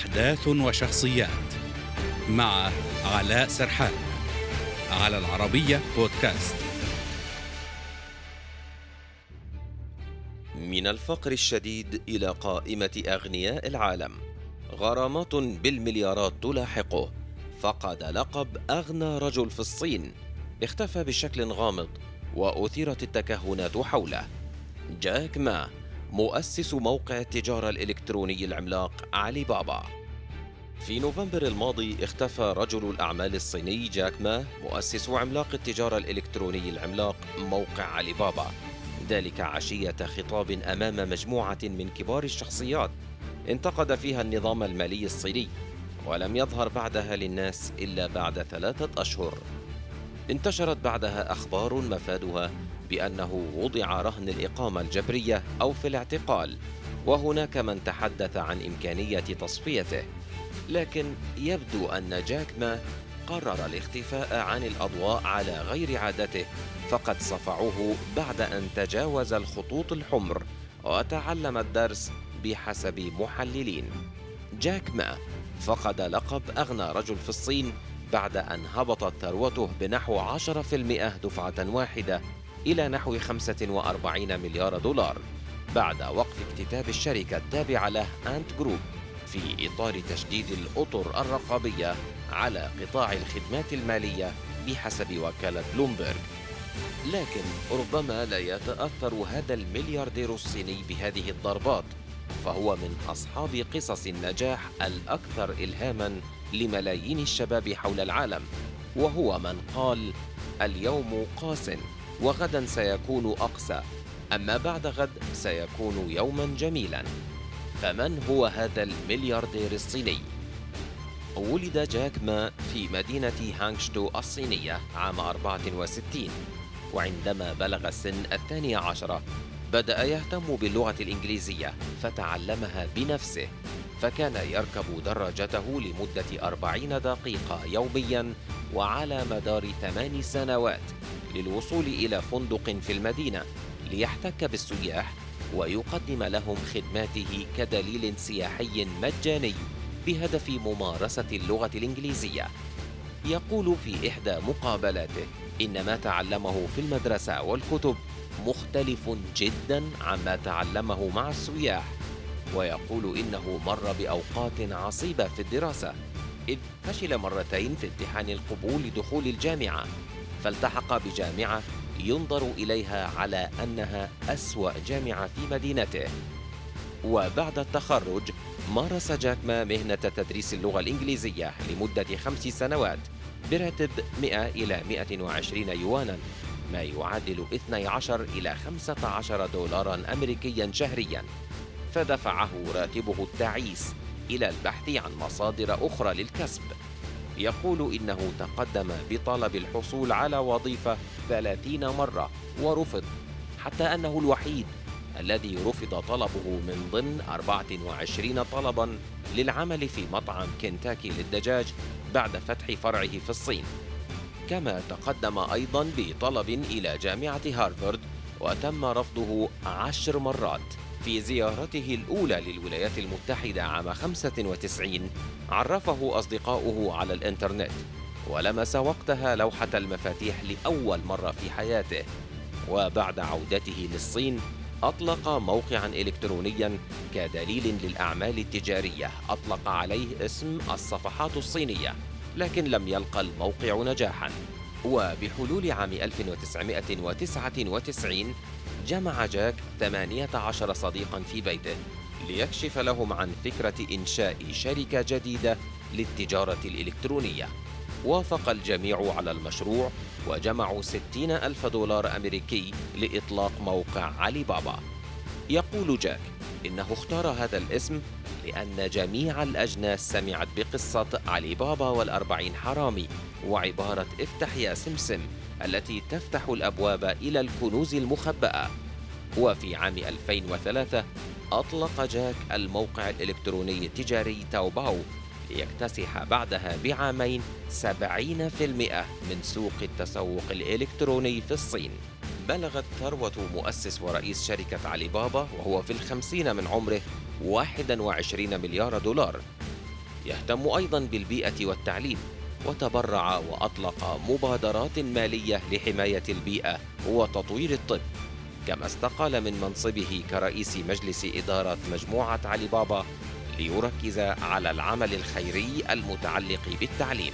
أحداث وشخصيات مع علاء سرحان على العربية بودكاست. من الفقر الشديد إلى قائمة أغنياء العالم غرامات بالمليارات تلاحقه فقد لقب أغنى رجل في الصين اختفى بشكل غامض وأثيرت التكهنات حوله. جاك ما مؤسس موقع التجارة الإلكتروني العملاق علي بابا. في نوفمبر الماضي اختفى رجل الأعمال الصيني جاك ما مؤسس عملاق التجارة الإلكتروني العملاق موقع علي بابا. ذلك عشية خطاب أمام مجموعة من كبار الشخصيات انتقد فيها النظام المالي الصيني ولم يظهر بعدها للناس إلا بعد ثلاثة أشهر. انتشرت بعدها أخبار مفادها بأنه وضع رهن الإقامة الجبرية أو في الاعتقال وهناك من تحدث عن إمكانية تصفيته. لكن يبدو أن جاك ما قرر الاختفاء عن الأضواء على غير عادته فقد صفعوه بعد أن تجاوز الخطوط الحمر وتعلم الدرس بحسب محللين. جاك ما فقد لقب أغنى رجل في الصين بعد أن هبطت ثروته بنحو 10% دفعة واحدة. إلى نحو 45 مليار دولار بعد وقف اكتتاب الشركة التابعة له أنت جروب في إطار تشديد الأطر الرقابية على قطاع الخدمات المالية بحسب وكالة بلومبرج لكن ربما لا يتأثر هذا الملياردير الصيني بهذه الضربات فهو من أصحاب قصص النجاح الأكثر إلهاما لملايين الشباب حول العالم وهو من قال اليوم قاس. وغدا سيكون أقسى أما بعد غد سيكون يوما جميلا فمن هو هذا الملياردير الصيني؟ ولد جاك ما في مدينة هانغشتو الصينية عام 64 وعندما بلغ السن الثاني عشر بدأ يهتم باللغة الإنجليزية فتعلمها بنفسه فكان يركب دراجته لمدة أربعين دقيقة يوميا وعلى مدار ثمان سنوات للوصول إلى فندق في المدينة ليحتك بالسياح ويقدم لهم خدماته كدليل سياحي مجاني بهدف ممارسة اللغة الإنجليزية. يقول في إحدى مقابلاته: إن ما تعلمه في المدرسة والكتب مختلف جدا عما تعلمه مع السياح. ويقول إنه مر بأوقات عصيبة في الدراسة، إذ فشل مرتين في امتحان القبول لدخول الجامعة، فالتحق بجامعة ينظر إليها على أنها أسوأ جامعة في مدينته. وبعد التخرج مارس جاك ما مهنة تدريس اللغة الإنجليزية لمدة خمس سنوات براتب 100 إلى 120 يوانا ما يعادل 12 إلى 15 دولارا أمريكيا شهريا. فدفعه راتبه التعيس إلى البحث عن مصادر أخرى للكسب. يقول إنه تقدم بطلب الحصول على وظيفة ثلاثين مرة ورفض حتى أنه الوحيد الذي رفض طلبه من ضمن 24 طلبا للعمل في مطعم كنتاكي للدجاج بعد فتح فرعه في الصين. كما تقدم أيضا بطلب إلى جامعة هارفارد وتم رفضه عشر مرات. في زيارته الأولى للولايات المتحدة عام 95 عرفه أصدقاؤه على الإنترنت ولمس وقتها لوحة المفاتيح لأول مرة في حياته. وبعد عودته للصين أطلق موقعا إلكترونيا كدليل للأعمال التجارية. أطلق عليه اسم الصفحات الصينية لكن لم يلقى الموقع نجاحا. وبحلول عام 1999 جمع جاك 18 صديقا في بيته ليكشف لهم عن فكرة إنشاء شركة جديدة للتجارة الإلكترونية. وافق الجميع على المشروع وجمعوا 60 ألف دولار أمريكي لإطلاق موقع علي بابا. يقول جاك إنه اختار هذا الاسم لأن جميع الأجناس سمعت بقصة علي بابا والأربعين حرامي وعبارة افتح يا سمسم التي تفتح الأبواب إلى الكنوز المخبأة. وفي عام 2003 أطلق جاك الموقع الإلكتروني التجاري تاوباو ليكتسح بعدها بعامين 70% من سوق التسوق الإلكتروني في الصين. بلغت ثروة مؤسس ورئيس شركة علي بابا وهو في الخمسين من عمره 21 مليار دولار. يهتم أيضا بالبيئة والتعليم وتبرع وأطلق مبادرات مالية لحماية البيئة وتطوير الطب. كما استقال من منصبه كرئيس مجلس إدارة مجموعة علي بابا ليركز على العمل الخيري المتعلق بالتعليم.